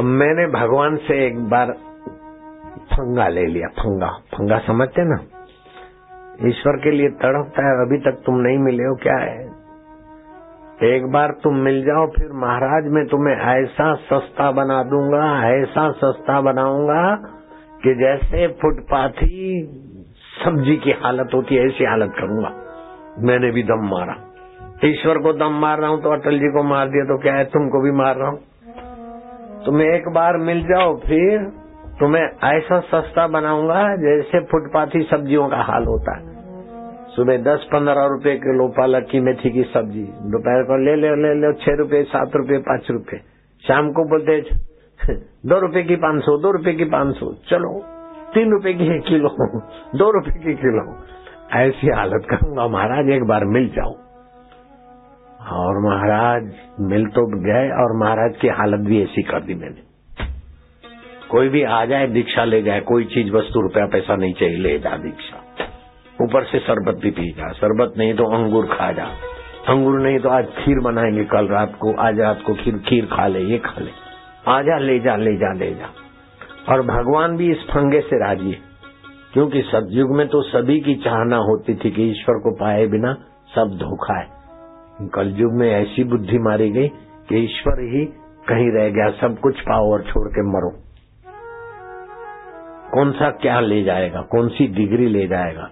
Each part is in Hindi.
मैंने भगवान से एक बार फंगा ले लिया, फंगा। फंगा समझते ना? ईश्वर के लिए तड़पता है, अभी तक तुम नहीं मिले हो, क्या है? एक बार तुम मिल जाओ, फिर महाराज, मैं तुम्हें ऐसा सस्ता बना दूँगा, ऐसा सस्ता बनाऊँगा कि जैसे फुटपाथी सब्ज़ी की हालत होती है, ऐसी हालत करूँगा। मैंने भी दम मारा। ईश्वर को दम मार रहा हूँ तो अटल जी को मार दिया तो क्या है? तुमको भी मार रहा हूँ। तुम एक बार मिल जाओ, फिर तुम्हें ऐसा सस्ता बनाऊँगा जैसे फुटपाथी सब्जियों का हाल होता है। सुबह दस पंद्रह रुपए किलो पालक की मेथी की सब्ज़ी, दोपहर को ले ले ले लो, छह रुपए, सात रुपए, पाँच रुपए। शाम को बोलते दो रुपए की पाँच सौ, दो रुपए की पाँच सौ, चलो, तीन रुपए की एक किलो, दो रुपए की किलो। ऐसी हालत करूँगा महाराज, एक बार मिल जाओ। और महाराज मिल तो गए और महाराज की हालत भी ऐसी कर दी मैंने। कोई भी आ जाए, दीक्षा ले जाए, कोई चीज़ वस्तु रुपया पैसा नहीं चाहिए, ले जा दीक्षा। ऊपर से शरबत भी पी जा, शरबत नहीं तो अंगूर खा जा। अंगूर नहीं तो आज खीर बनाएँगे कल रात को, आज रात को खीर खीर खा ले, ये खा ले। आ जा, ले जा ले जा ले जा। और भगवान भी इस फंगे से राज़ी है, क्योंकि सतयुग में तो सभी की चाहना होती थी कि ईश्वर को पाए बिना सब धोखा है। कल युग में ऐसी बुद्धि मारी गई कि ईश्वर ही कहीं रह गया, सब कुछ पाओ और छोड़ के मरो। कौन सा क्या ले जाएगा? कौन सी डिग्री ले जाएगा?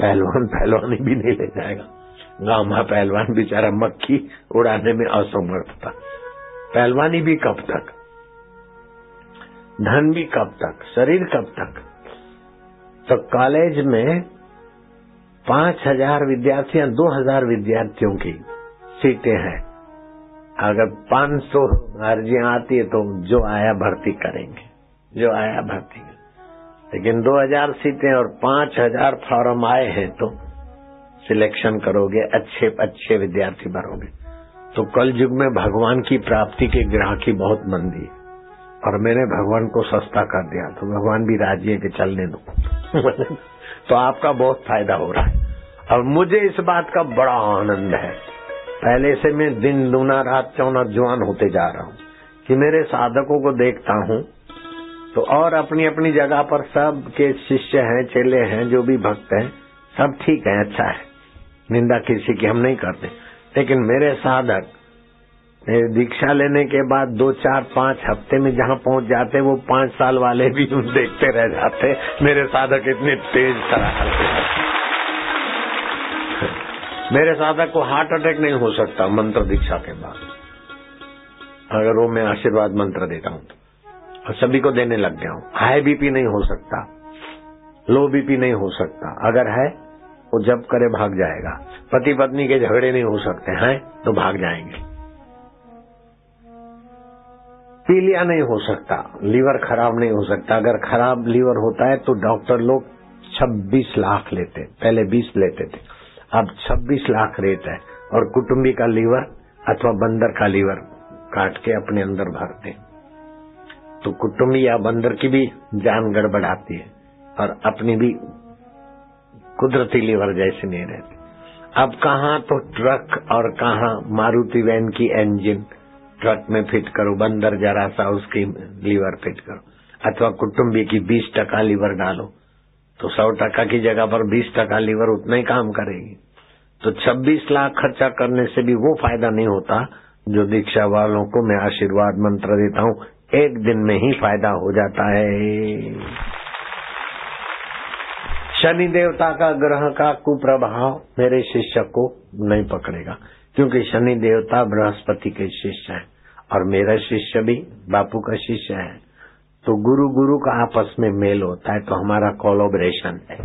पहलवान पहलवानी भी नहीं ले जाएगा। गाँव में पहलवान बेचारा मक्खी उड़ाने में असमर्थ था। पहलवानी भी कब तक? धन भी कब तक? शरीर कब तक? तो कॉलेज में पाँच हज़ार विद्यार्थियाँ, दो हज़ार विद्यार्थियों की सीटें हैं। अगर पाँच सौ अर्जियाँ आती है तो जो आया भर्ती करेंगे। जो आया भर्ती लेकिन 2000 सीटें और 5000 फॉर्म आए हैं तो सिलेक्शन करोगे, अच्छे अच्छे विद्यार्थी भरोगे तो कल युग में भगवान की प्राप्ति के ग्राह की बहुत मंदी है। और मैंने भगवान को सस्ता कर दिया तो भगवान भी राज़ी है कि चलने दो। तो आपका बहुत फ़ायदा हो रहा है। और मुझे इस बात का बड़ा आनंद है पहले से मैं दिन दूना रात, चौना, जवान होते जा रहा हूँ कि मेरे साधकों को देखता हूँ। तो और अपनी अपनी जगह पर सब के शिष्य हैं, चेले हैं, जो भी भक्त हैं, सब ठीक है अच्छा है। निंदा किसी की हम नहीं करते। लेकिन मेरे साधक दीक्षा लेने के बाद दो, चार, पाँच हफ़्ते में जहाँ पहुँच जाते, वो पाँच साल वाले भी देखते रह जाते। मेरे साधक इतने तेज तरह मेरे साधक को हार्ट अटैक नहीं हो सकता, मंत्र दीक्षा के बाद। अगर वो मैं आशीर्वाद मंत्र देता हूँ, और सभी को देने लग गया हूँ, हाई बीपी नहीं हो सकता, लो बीपी नहीं हो सकता, अगर है, वो जब करे भाग जाएगा। पति पत्नी के झगड़े नहीं हो सकते, हैं तो भाग जाएँगे। पीलिया नहीं हो सकता, लीवर खराब नहीं हो सकता। अगर खराब लीवर होता है तो डॉक्टर लोग 26 लाख लेते, पहले 20 लेते थे। अब 26 लाख रेट है और कुटुंबी का लीवर अथवा बंदर का लीवर काट के अपने अंदर भरते तो कुटुंबी या बंदर की भी जान गड़बड़ाती है और अपनी भी कुदरती लीवर जैसे नहीं रहती। अब कहा तो ट्रक और कहा मारुति वैन की इंजन ट्रक में फिट करो, बंदर जरा सा उसकी लीवर फिट करो, अथवा कुटुंबी की बीस टका लीवर डालो। तो सौ टका की जगह पर बीस टका लीवर उतना ही काम करेगी। तो छब्बीस लाख खर्चा करने से भी वो फ़ायदा नहीं होता, जो दीक्षा वालों को मैं आशीर्वाद मंत्र देता हूँ, एक दिन में ही फ़ायदा हो जाता है। शनि देवता का ग्रह का कुप्रभाव मेरे शिष्य को नहीं पकड़ेगा, क्योंकि शनि देवता बृहस्पति के शिष्य है, और मेरा शिष्य भी बापू का शिष्य है। तो गुरु गुरु का आपस में मेल होता है तो हमारा कोलोबरेशन है।